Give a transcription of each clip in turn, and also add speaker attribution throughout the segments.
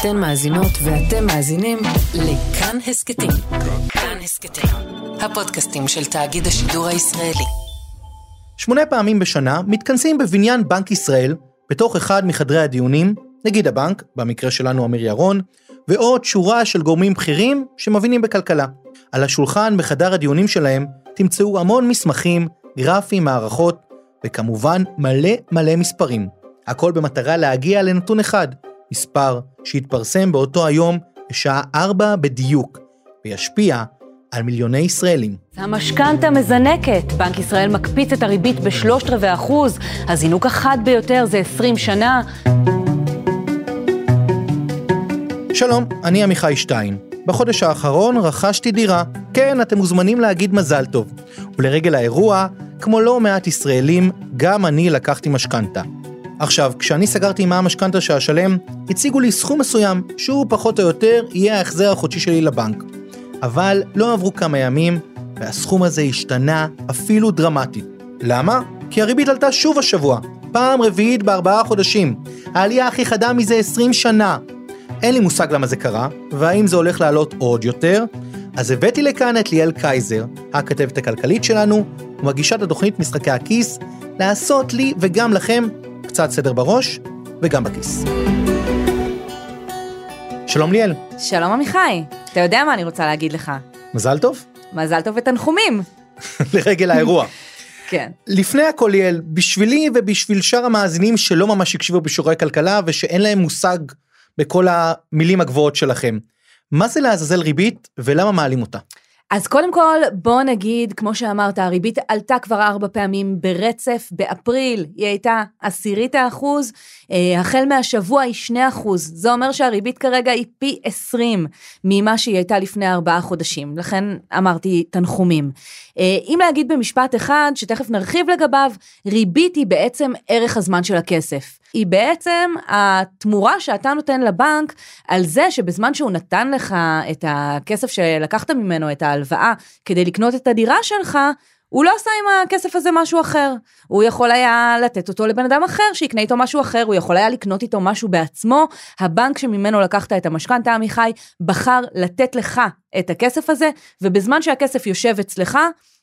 Speaker 1: אתן מאזינות ואתם מאזינים לכאן הסכתים. כאן הסכתים, הפודקאסטים של תאגיד השידור הישראלי.
Speaker 2: שמונה פעמים בשנה מתכנסים בבניין בנק ישראל, בתוך אחד מחדרי הדיונים, נגיד הבנק, במקרה שלנו אמיר ירון, ועוד שורה של גורמים בכירים שמבינים בכלכלה. על השולחן בחדר הדיונים שלהם תמצאו המון מסמכים, גרפים, מערכות, וכמובן מלא מלא מספרים. הכל במטרה להגיע לנתון אחד, מספר שיתפרסם באותו היום בשעה 4 בדיוק, וישפיע על מיליוני ישראלים.
Speaker 3: המשכנתה מזנקת, בנק ישראל מקפיץ את הריבית בשלושת רבעי אחוז, הזינוק החד ביותר זה 20 שנה.
Speaker 2: שלום, אני עמיחי שטיין. בחודש האחרון רכשתי דירה. כן, אתם מוזמנים להגיד מזל טוב. ולרגל האירוע, כמו לא מעט ישראלים, גם אני לקחתי משכנתה. עכשיו, כשאני סגרתי מה המשכנתה שאשלם, הציגו לי סכום מסוים, שהוא פחות או יותר יהיה ההחזר החודשי שלי לבנק. אבל לא עברו כמה ימים, והסכום הזה השתנה אפילו דרמטית. למה? כי הריבית עלתה שוב השבוע, פעם רביעית בארבעה חודשים. העלייה הכי חדה מזה 20 שנה. אין לי מושג למה זה קרה, והאם זה הולך לעלות עוד יותר, אז הבאתי לכאן את ליאל קייזר, הכתבת הכלכלית שלנו, ומגישת התוכנית משחקי הכיס, לעשות לי וגם לכם קצת סדר בראש וגם בכיס. שלום ליאל.
Speaker 3: שלום עמיחי, אתה יודע מה אני רוצה להגיד לך.
Speaker 2: מזל טוב.
Speaker 3: מזל טוב ותנחומים.
Speaker 2: לרגל האירוע.
Speaker 3: כן.
Speaker 2: לפני הכל ליאל, בשבילי ובשביל שאר המאזינים שלא ממש הקשיבו בשיעורי כלכלה ושאין להם מושג בכל המילים הגבוהות שלכם, מה זה לעזאזל ריבית ולמה מעלים אותה?
Speaker 3: אז קודם כל, בוא נגיד, כמו שאמרת, הריבית עלתה כבר ארבע פעמים ברצף. באפריל היא הייתה עשירית האחוז, החל מהשבוע היא שני אחוז. זה אומר שהריבית כרגע היא פי עשרים ממה שהיא הייתה לפני ארבעה חודשים. לכן אמרתי תנחומים. אה, אם להגיד במשפט אחד, שתכף נרחיב לגביו, ריבית היא בעצם ערך הזמן של הכסף. היא בעצם התמורה שאתה נותן לבנק על זה שבזמן שהוא נתן לך את הכסף שלקחת ממנו, את ההלוואה, כדי לקנות את הדירה שלך, הוא לא עשה עם הכסף הזה משהו אחר. הוא יכול היה לתת אותו לבן אדם אחר שיקנה איתו משהו אחר, הוא יכול היה לקנות איתו משהו בעצמו. הבנק שממנו לקחת את המשכנתה, עמיחי, בחר לתת לך את הכסף הזה, ובזמן שהכסף יושב אצלך,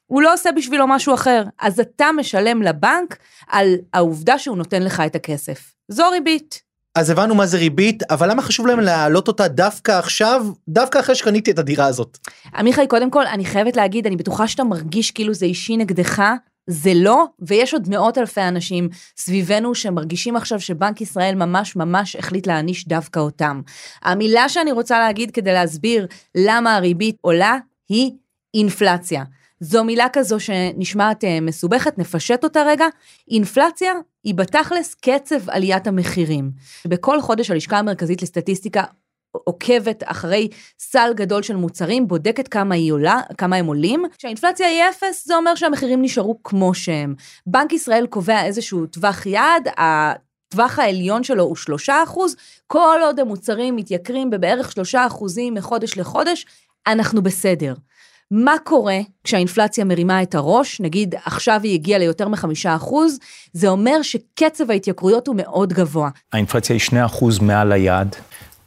Speaker 3: הוא לא עושה בשבילו משהו אחר. אז אתה משלם לבנק על העובדה שהוא נותן לך את הכסף. זו ריבית.
Speaker 2: אז הבנו מה זה ריבית, אבל למה חשוב להם להעלות אותה דווקא עכשיו, דווקא אחרי שקניתי את הדירה הזאת?
Speaker 3: עמיחי, קודם כל, אני חייבת להגיד, אני בטוחה שאתה מרגיש כאילו זה אישי נגדך, זה לא, ויש עוד מאות אלפי אנשים סביבנו שמרגישים עכשיו שבנק ישראל ממש ממש החליט להעניש דווקא אותם. המילה שאני רוצה להגיד כדי להסביר למה הריבית עולה היא אינפלציה. זו מילה כזו שנשמעת אה, מסובכת, נפשט אותה רגע. אינפלציה היא בתכלס קצב עליית המחירים. בכל חודש הלשכה המרכזית לסטטיסטיקה עוקבת אחרי סל גדול של מוצרים, בודקת כמה היא עולה, כמה הם עולים. כשהאינפלציה היא אפס, זה אומר שהמחירים נשארו כמו שהם. בנק ישראל קובע איזשהו טווח יעד, הטווח העליון שלו הוא 3 אחוז, כל עוד המוצרים מתייקרים בבערך 3 אחוזים מחודש לחודש, אנחנו בסדר. מה קורה כשהאינפלציה מרימה את הראש, נגיד עכשיו היא הגיעה ליותר מחמישה אחוז, זה אומר שקצב ההתייקרויות הוא מאוד גבוה.
Speaker 4: האינפלציה היא שני אחוז מעל היעד.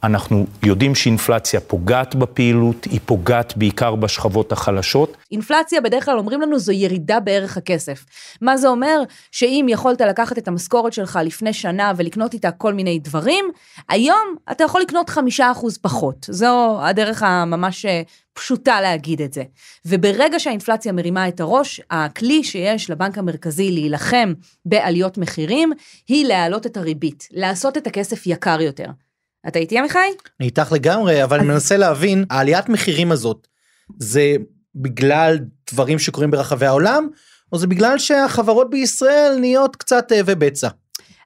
Speaker 4: אנחנו יודעים שאינפלציה פוגעת בפעילות, היא פוגעת בעיקר בשכבות החלשות.
Speaker 3: אינפלציה בדרך כלל אומרים לנו זו ירידה בערך הכסף. מה זה אומר? שאם יכולת לקחת את המשכורת שלך לפני שנה ולקנות איתה כל מיני דברים, היום אתה יכול לקנות חמישה אחוז פחות. זו הדרך הממש אה, פשוטה להגיד את זה. וברגע שהאינפלציה מרימה את הראש, הכלי שיש לבנק המרכזי להילחם בעליות מחירים, היא להעלות את הריבית, לעשות את הכסף יקר יותר. אתה איתי עמיחי?
Speaker 2: אני איתך לגמרי, אבל אני מנסה להבין, העליית מחירים הזאת, זה בגלל דברים שקורים ברחבי העולם, או זה בגלל שהחברות בישראל נהיות קצת תאבי בצע?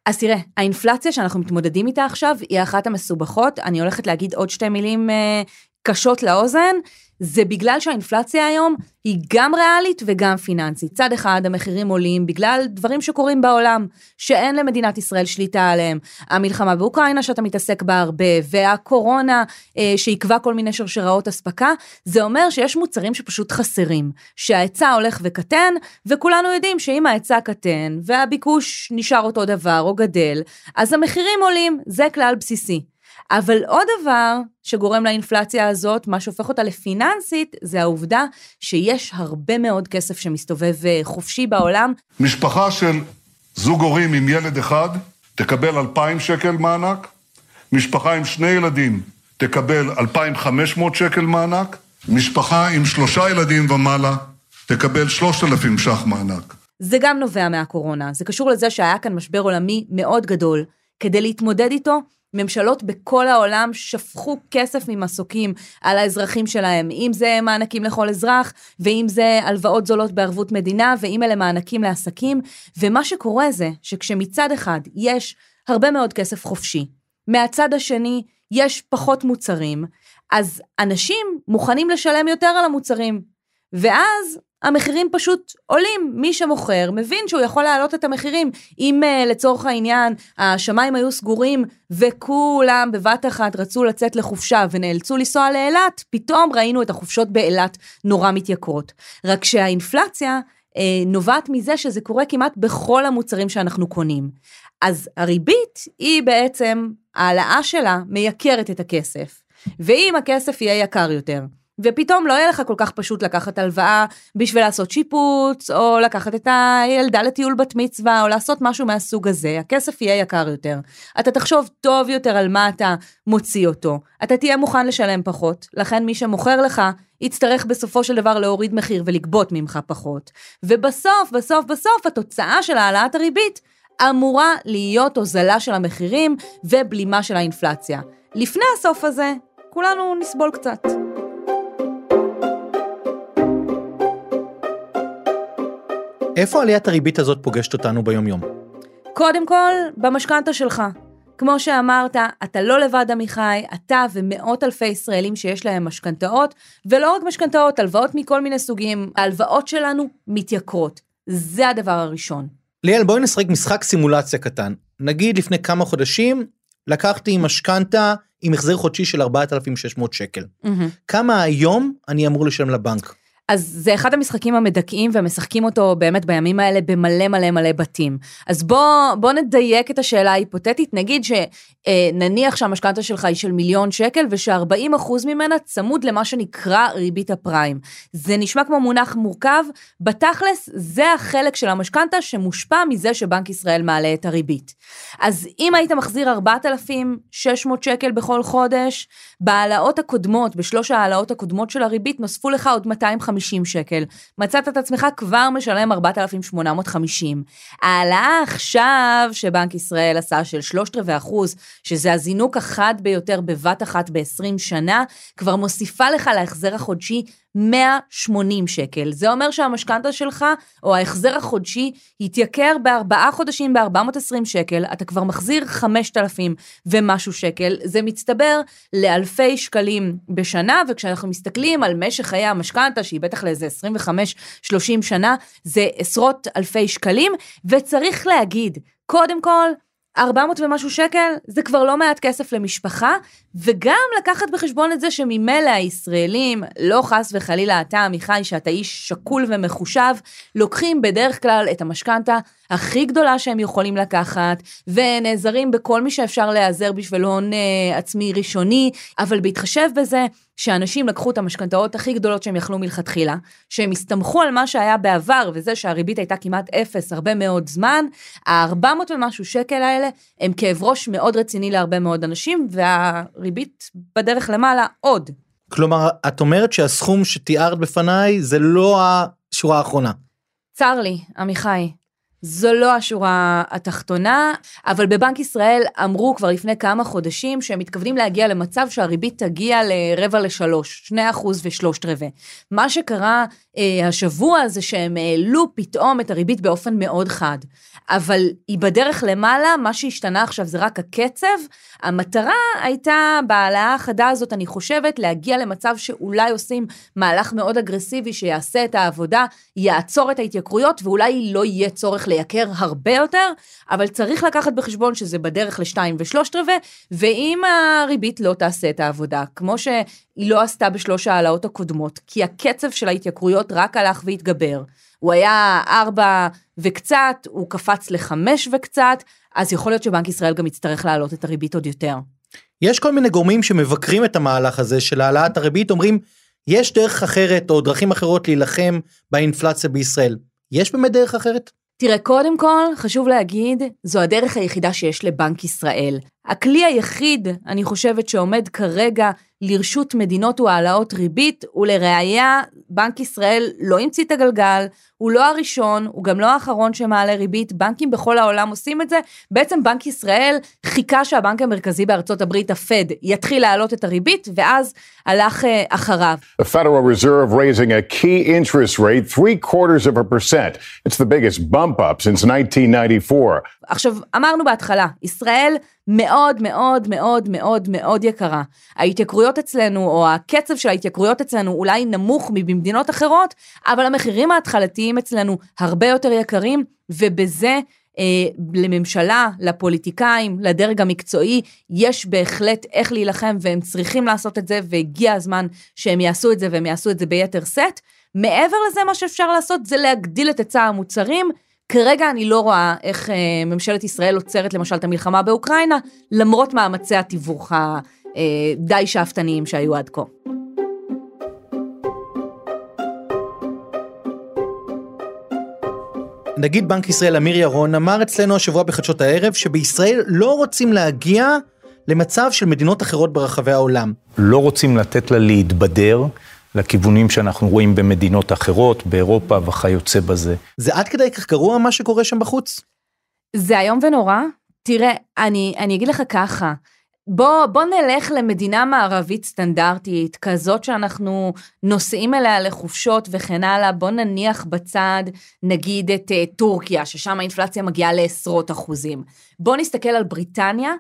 Speaker 3: אז תראה, האינפלציה שאנחנו מתמודדים איתה עכשיו היא אחת המסובכות, אני הולכת להגיד עוד שתי מילים אה, קשות לאוזן, זה בגלל שהאינפלציה היום היא גם ריאלית וגם פיננסית. צד אחד המחירים עולים בגלל דברים שקורים בעולם, שאין למדינת ישראל שליטה עליהם. המלחמה באוקראינה שאתה מתעסק בה הרבה, והקורונה אה, שעיכבה כל מיני שרשראות אספקה, זה אומר שיש מוצרים שפשוט חסרים, שההיצע הולך וקטן, וכולנו יודעים שאם ההיצע קטן והביקוש נשאר אותו דבר או גדל, אז המחירים עולים, זה כלל בסיסי. אבל עוד דבר שגורם לאינפלציה הזאת, מה שהופך אותה לפיננסית, זה העובדה שיש הרבה מאוד כסף שמסתובב אה, חופשי בעולם.
Speaker 5: משפחה של זוג הורים עם ילד אחד תקבל 2,000 שקל מענק, משפחה עם שני ילדים תקבל 2,500 שקל מענק, משפחה עם שלושה ילדים ומעלה תקבל 3,000 ש"ח מענק.
Speaker 3: זה גם נובע מהקורונה, זה קשור לזה שהיה כאן משבר עולמי מאוד גדול. כדי להתמודד איתו, ממשלות בכל העולם שפכו כסף ממסוקים על האזרחים שלהם, אם זה מענקים לכל אזרח, ואם זה הלוואות זולות בערבות מדינה, ואם אלה מענקים לעסקים, ומה שקורה זה שכשמצד אחד יש הרבה מאוד כסף חופשי, מהצד השני יש פחות מוצרים, אז אנשים מוכנים לשלם יותר על המוצרים. ואז המחירים פשוט עולים. מי שמוכר מבין שהוא יכול להעלות את המחירים. אם uh, לצורך העניין השמיים היו סגורים וכולם בבת אחת רצו לצאת לחופשה ונאלצו לנסוע לאילת, פתאום ראינו את החופשות באילת נורא מתייקרות. רק שהאינפלציה uh, נובעת מזה שזה קורה כמעט בכל המוצרים שאנחנו קונים. אז הריבית היא בעצם, העלאה שלה מייקרת את הכסף. ואם הכסף יהיה יקר יותר, ופתאום לא יהיה לך כל כך פשוט לקחת הלוואה בשביל לעשות שיפוץ, או לקחת את הילדה לטיול בת מצווה, או לעשות משהו מהסוג הזה, הכסף יהיה יקר יותר. אתה תחשוב טוב יותר על מה אתה מוציא אותו. אתה תהיה מוכן לשלם פחות, לכן מי שמוכר לך, יצטרך בסופו של דבר להוריד מחיר ולגבות ממך פחות. ובסוף, בסוף, בסוף, התוצאה של העלאת הריבית אמורה להיות הוזלה של המחירים ובלימה של האינפלציה. לפני הסוף הזה, כולנו נסבול קצת.
Speaker 2: איפה עליית הריבית הזאת פוגשת אותנו ביומיום?
Speaker 3: קודם כל, במשכנתה שלך. כמו שאמרת, אתה לא לבד עמיחי, אתה ומאות אלפי ישראלים שיש להם משכנתאות, ולא רק משכנתאות, הלוואות מכל מיני סוגים, ההלוואות שלנו מתייקרות. זה הדבר הראשון.
Speaker 2: ליאל, בואי נשחק משחק סימולציה קטן. נגיד לפני כמה חודשים, לקחתי משכנתה עם החזר חודשי של 4,600 שקל.
Speaker 3: Mm-hmm.
Speaker 2: כמה היום אני אמור לשלם לבנק?
Speaker 3: אז זה אחד המשחקים המדכאים ומשחקים אותו באמת בימים האלה במלא מלא מלא בתים. אז בוא, בוא נדייק את השאלה ההיפותטית, נגיד שנניח שהמשכנתה שלך היא של מיליון שקל וש-40% ממנה צמוד למה שנקרא ריבית הפריים. זה נשמע כמו מונח מורכב, בתכלס זה החלק של המשכנתה שמושפע מזה שבנק ישראל מעלה את הריבית. אז אם היית מחזיר 4,600 שקל בכל חודש, בהעלאות הקודמות, בשלוש ההעלאות הקודמות של הריבית, נוספו לך עוד 250 שקל. מצאת את עצמך כבר משלם 4,850. ההעלאה עכשיו שבנק ישראל עשה של שלושת רבעי אחוז, שזה הזינוק החד ביותר בבת אחת ב-20 שנה, כבר מוסיפה לך להחזר החודשי 180 שקל. זה אומר שהמשכנתה שלך, או ההחזר החודשי, יתייקר בארבעה חודשים ב-420 שקל, אתה כבר מחזיר 5,000 ומשהו שקל, זה מצטבר לאלפי שקלים בשנה, וכשאנחנו מסתכלים על משך חיי המשכנתה, שהיא בטח לאיזה 25-30 שנה, זה עשרות אלפי שקלים, וצריך להגיד, קודם כל, 400 ומשהו שקל זה כבר לא מעט כסף למשפחה, וגם לקחת בחשבון את זה שממילא הישראלים, לא חס וחלילה אתה עמיחי שאתה איש שקול ומחושב, לוקחים בדרך כלל את המשכנתה הכי גדולה שהם יכולים לקחת, ונעזרים בכל מי שאפשר להיעזר בשביל הון uh, עצמי ראשוני, אבל בהתחשב בזה שאנשים לקחו את המשכנתאות הכי גדולות שהם יכלו מלכתחילה, שהם הסתמכו על מה שהיה בעבר, וזה שהריבית הייתה כמעט אפס הרבה מאוד זמן, ה-400 ומשהו שקל האלה הם כאב ראש מאוד רציני להרבה מאוד אנשים, והריבית בדרך למעלה עוד.
Speaker 2: כלומר, את אומרת שהסכום שתיארת בפניי זה לא השורה האחרונה.
Speaker 3: צר לי, עמיחי. זו לא השורה התחתונה, אבל בבנק ישראל אמרו כבר לפני כמה חודשים שהם מתכוונים להגיע למצב שהריבית תגיע לרבע לשלוש, שני אחוז ושלושת רבעי. מה שקרה אה, השבוע זה שהם העלו פתאום את הריבית באופן מאוד חד. אבל היא בדרך למעלה, מה שהשתנה עכשיו זה רק הקצב. המטרה הייתה בהעלאה החדה הזאת, אני חושבת, להגיע למצב שאולי עושים מהלך מאוד אגרסיבי שיעשה את העבודה, יעצור את ההתייקרויות, ואולי לא יהיה צורך לייקר הרבה יותר, אבל צריך לקחת בחשבון שזה בדרך לשתיים ושלושת רבעי, ואם הריבית לא תעשה את העבודה, כמו שהיא לא עשתה בשלוש ההעלאות הקודמות, כי הקצב של ההתייקרויות רק הלך והתגבר. הוא היה ארבע וקצת, הוא קפץ לחמש וקצת, אז יכול להיות שבנק ישראל גם יצטרך להעלות את הריבית עוד יותר.
Speaker 2: יש כל מיני גורמים שמבקרים את המהלך הזה של העלאת הריבית, אומרים, יש דרך אחרת או דרכים אחרות להילחם באינפלציה בישראל. יש באמת דרך אחרת?
Speaker 3: תראה, קודם כל, חשוב להגיד, זו הדרך היחידה שיש לבנק ישראל. הכלי היחיד, אני חושבת, שעומד כרגע לרשות מדינות הוא העלאות ריבית, ולראיה, בנק ישראל לא המציא את הגלגל, הוא לא הראשון, הוא גם לא האחרון שמעלה ריבית, בנקים בכל העולם עושים את זה. בעצם בנק ישראל חיכה שהבנק המרכזי בארצות הברית, הפד, יתחיל להעלות את הריבית, ואז הלך uh, אחריו.
Speaker 6: The Federal Reserve raising a key interest rate three quarters of a percent. It's the biggest bump up since 1994.
Speaker 3: עכשיו, אמרנו בהתחלה, ישראל מאוד מאוד מאוד מאוד מאוד יקרה. ההתייקרויות אצלנו, או הקצב של ההתייקרויות אצלנו אולי נמוך מבמדינות אחרות, אבל המחירים ההתחלתיים אצלנו הרבה יותר יקרים, ובזה אה, לממשלה, לפוליטיקאים, לדרג המקצועי, יש בהחלט איך להילחם, והם צריכים לעשות את זה, והגיע הזמן שהם יעשו את זה, והם יעשו את זה ביתר שאת. מעבר לזה, מה שאפשר לעשות זה להגדיל את היצע המוצרים. כרגע אני לא רואה איך אה, ממשלת ישראל עוצרת למשל את המלחמה באוקראינה, למרות מאמצי התיווך הדי אה, שאפתניים שהיו עד כה.
Speaker 2: נגיד בנק ישראל אמיר ירון אמר אצלנו השבוע בחדשות הערב שבישראל לא רוצים להגיע למצב של מדינות אחרות ברחבי העולם.
Speaker 4: לא רוצים לתת לה להתבדר לכיוונים שאנחנו רואים במדינות אחרות, באירופה וכיוצא בזה.
Speaker 2: זה עד כדי כך גרוע מה שקורה שם בחוץ?
Speaker 3: זה איום ונורא. תראה, אני, אני אגיד לך ככה, בוא, בוא נלך למדינה מערבית סטנדרטית, כזאת שאנחנו נוסעים אליה לחופשות וכן הלאה, בוא נניח בצד, נגיד את uh, טורקיה, ששם האינפלציה מגיעה לעשרות אחוזים. בוא נסתכל על בריטניה,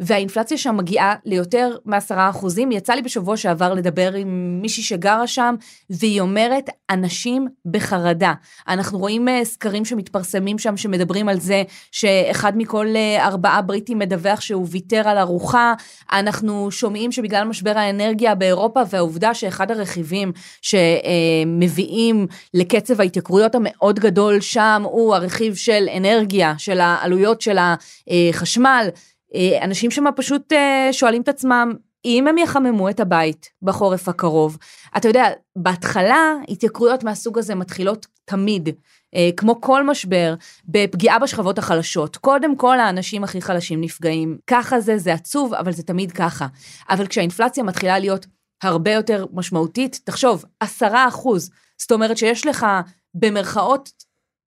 Speaker 3: והאינפלציה שם מגיעה ליותר מעשרה אחוזים. יצא לי בשבוע שעבר לדבר עם מישהי שגרה שם, והיא אומרת, אנשים בחרדה. אנחנו רואים אה, סקרים שמתפרסמים שם, שמדברים על זה שאחד מכל אה, ארבעה בריטים מדווח שהוא ויתר על ארוחה. אנחנו שומעים שבגלל משבר האנרגיה באירופה, והעובדה שאחד הרכיבים שמביאים לקצב ההתייקרויות המאוד גדול שם, הוא הרכיב של אנרגיה, של העלויות של החשמל. אה, אנשים שם פשוט אה, שואלים את עצמם, אם הם יחממו את הבית בחורף הקרוב, אתה יודע, בהתחלה התייקרויות מהסוג הזה מתחילות תמיד, אה, כמו כל משבר, בפגיעה בשכבות החלשות. קודם כל האנשים הכי חלשים נפגעים. ככה זה, זה עצוב, אבל זה תמיד ככה. אבל כשהאינפלציה מתחילה להיות הרבה יותר משמעותית, תחשוב, עשרה אחוז, זאת אומרת שיש לך במרכאות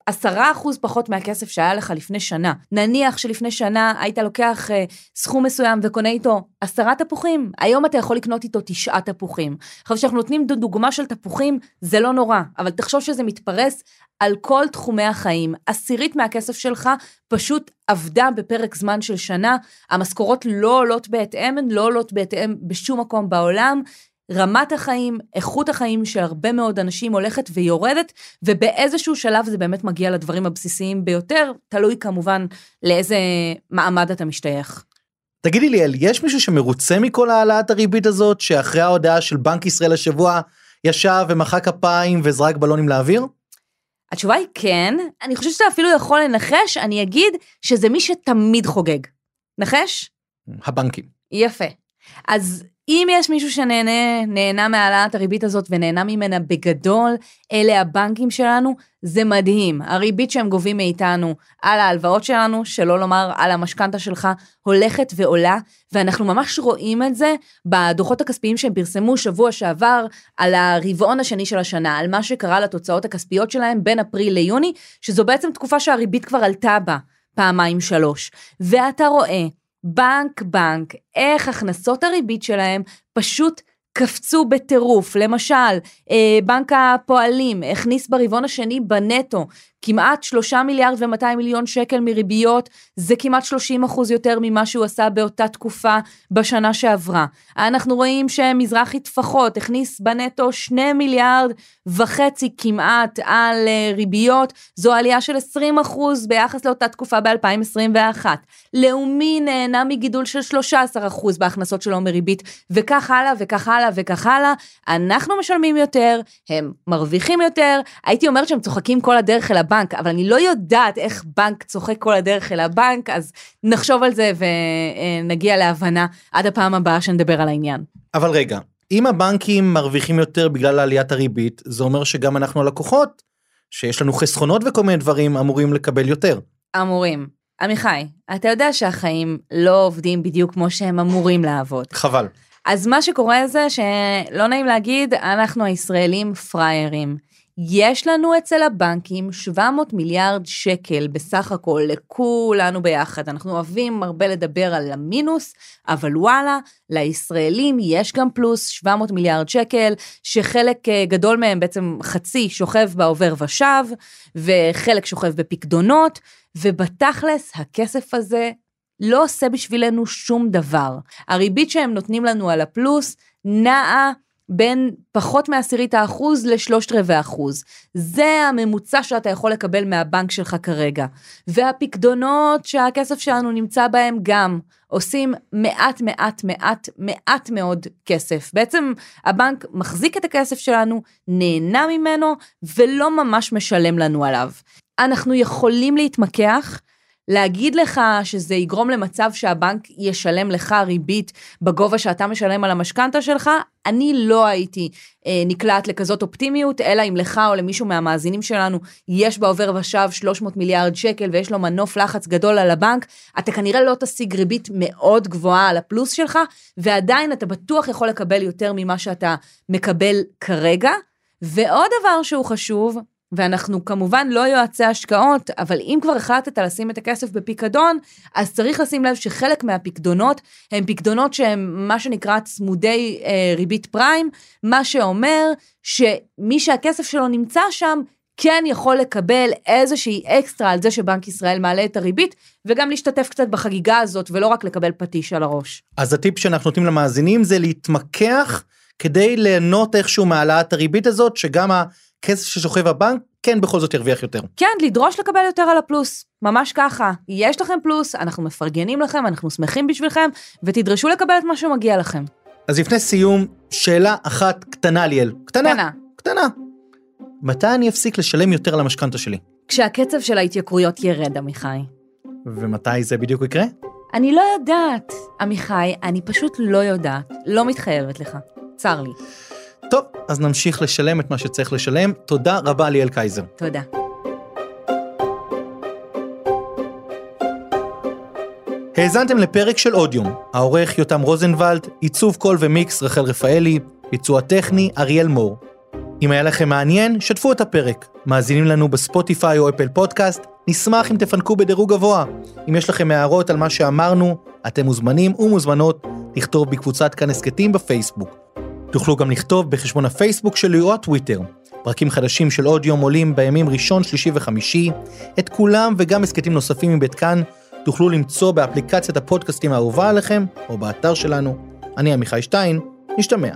Speaker 3: עשרה אחוז פחות מהכסף שהיה לך לפני שנה. נניח שלפני שנה היית לוקח אה, סכום מסוים וקונה איתו עשרה תפוחים, היום אתה יכול לקנות איתו תשעה תפוחים. עכשיו, כשאנחנו נותנים דוגמה של תפוחים, זה לא נורא, אבל תחשוב שזה מתפרס על כל תחומי החיים. עשירית מהכסף שלך פשוט עבדה בפרק זמן של שנה, המשכורות לא עולות בהתאם, הן לא עולות בהתאם בשום מקום בעולם. רמת החיים, איכות החיים של הרבה מאוד אנשים הולכת ויורדת, ובאיזשהו שלב זה באמת מגיע לדברים הבסיסיים ביותר, תלוי כמובן לאיזה מעמד אתה משתייך.
Speaker 2: תגידי ליאל, יש מישהו שמרוצה מכל העלאת הריבית הזאת, שאחרי ההודעה של בנק ישראל השבוע ישב ומחא כפיים וזרק בלונים לאוויר?
Speaker 3: התשובה היא כן, אני חושבת שאתה אפילו יכול לנחש, אני אגיד שזה מי שתמיד חוגג. נחש?
Speaker 2: הבנקים.
Speaker 3: יפה. אז אם יש מישהו שנהנה, נהנה מהעלאת הריבית הזאת ונהנה ממנה בגדול, אלה הבנקים שלנו, זה מדהים. הריבית שהם גובים מאיתנו על ההלוואות שלנו, שלא לומר על המשכנתה שלך, הולכת ועולה, ואנחנו ממש רואים את זה בדוחות הכספיים שהם פרסמו שבוע שעבר על הרבעון השני של השנה, על מה שקרה לתוצאות הכספיות שלהם בין אפריל ליוני, שזו בעצם תקופה שהריבית כבר עלתה בה פעמיים שלוש. ואתה רואה בנק בנק, איך הכנסות הריבית שלהם פשוט קפצו בטירוף. למשל, אה, בנק הפועלים הכניס ברבעון השני בנטו כמעט 3 מיליארד ו-200 מיליון שקל מריביות, זה כמעט 30 אחוז יותר ממה שהוא עשה באותה תקופה בשנה שעברה. אנחנו רואים שמזרחי טפחות הכניס בנטו 2 מיליארד וחצי כמעט על uh, ריביות, זו עלייה של 20 אחוז ביחס לאותה תקופה ב-2021. לאומי נהנה מגידול של 13 אחוז בהכנסות שלו מריבית, וכך הלאה וכך הלאה וכך הלאה. אנחנו משלמים יותר, הם מרוויחים יותר, הייתי אומרת שהם צוחקים כל הדרך אל הבנק. הבנק, אבל אני לא יודעת איך בנק צוחק כל הדרך אל הבנק, אז נחשוב על זה ונגיע להבנה עד הפעם הבאה שנדבר על העניין.
Speaker 2: אבל רגע, אם הבנקים מרוויחים יותר בגלל עליית הריבית, זה אומר שגם אנחנו הלקוחות, שיש לנו חסכונות וכל מיני דברים, אמורים לקבל יותר.
Speaker 3: אמורים. עמיחי, אתה יודע שהחיים לא עובדים בדיוק כמו שהם אמורים לעבוד.
Speaker 2: חבל.
Speaker 3: אז מה שקורה זה שלא נעים להגיד, אנחנו הישראלים פראיירים. יש לנו אצל הבנקים 700 מיליארד שקל בסך הכל לכולנו ביחד. אנחנו אוהבים הרבה לדבר על המינוס, אבל וואלה, לישראלים יש גם פלוס 700 מיליארד שקל, שחלק אה, גדול מהם, בעצם חצי, שוכב בעובר ושב, וחלק שוכב בפקדונות, ובתכלס הכסף הזה לא עושה בשבילנו שום דבר. הריבית שהם נותנים לנו על הפלוס נעה בין פחות מעשירית האחוז לשלושת רבעי אחוז. זה הממוצע שאתה יכול לקבל מהבנק שלך כרגע. והפקדונות שהכסף שלנו נמצא בהם גם עושים מעט מעט מעט מעט מאוד כסף. בעצם הבנק מחזיק את הכסף שלנו, נהנה ממנו ולא ממש משלם לנו עליו. אנחנו יכולים להתמקח להגיד לך שזה יגרום למצב שהבנק ישלם לך ריבית בגובה שאתה משלם על המשכנתה שלך, אני לא הייתי אה, נקלעת לכזאת אופטימיות, אלא אם לך או למישהו מהמאזינים שלנו יש בעובר ושב 300 מיליארד שקל ויש לו מנוף לחץ גדול על הבנק, אתה כנראה לא תשיג ריבית מאוד גבוהה על הפלוס שלך, ועדיין אתה בטוח יכול לקבל יותר ממה שאתה מקבל כרגע. ועוד דבר שהוא חשוב, ואנחנו כמובן לא יועצי השקעות, אבל אם כבר החלטת לשים את הכסף בפיקדון, אז צריך לשים לב שחלק מהפיקדונות הם פיקדונות שהם מה שנקרא צמודי אה, ריבית פריים, מה שאומר שמי שהכסף שלו נמצא שם, כן יכול לקבל איזושהי אקסטרה על זה שבנק ישראל מעלה את הריבית, וגם להשתתף קצת בחגיגה הזאת, ולא רק לקבל פטיש על הראש.
Speaker 2: אז הטיפ שאנחנו נותנים למאזינים זה להתמקח כדי ליהנות איכשהו מהעלאת הריבית הזאת, שגם הכסף ששוכב בבנק כן בכל זאת ירוויח יותר.
Speaker 3: כן, לדרוש לקבל יותר על הפלוס, ממש ככה. יש לכם פלוס, אנחנו מפרגנים לכם, אנחנו שמחים בשבילכם, ותדרשו לקבל את מה שמגיע לכם.
Speaker 2: אז לפני סיום, שאלה אחת קטנה ליאל. קטנה.
Speaker 3: קטנה.
Speaker 2: קטנה. מתי אני אפסיק לשלם יותר על המשכנתה שלי?
Speaker 3: כשהקצב של ההתייקרויות ירד, עמיחי.
Speaker 2: ומתי זה בדיוק יקרה?
Speaker 3: אני לא יודעת, עמיחי, אני פשוט לא יודעת, לא מתחייבת לך. צר לי.
Speaker 2: טוב, אז נמשיך לשלם את מה שצריך לשלם. תודה רבה ליאל קייזר.
Speaker 3: תודה.
Speaker 2: האזנתם לפרק של עוד יום. העורך יותם רוזנבלד, עיצוב קול ומיקס רחל רפאלי, ביצוע טכני אריאל מור. אם היה לכם מעניין, שתפו את הפרק. מאזינים לנו בספוטיפיי או אפל פודקאסט, נשמח אם תפנקו בדירוג גבוה. אם יש לכם הערות על מה שאמרנו, אתם מוזמנים ומוזמנות לכתוב בקבוצת כאן הסכתים בפייסבוק. תוכלו גם לכתוב בחשבון הפייסבוק שלי או הטוויטר. פרקים חדשים של עוד יום עולים בימים ראשון, שלישי וחמישי. את כולם וגם הסכתים נוספים מבית כאן תוכלו למצוא באפליקציית הפודקאסטים האהובה עליכם, או באתר שלנו. אני עמיחי שטיין, נשתמע.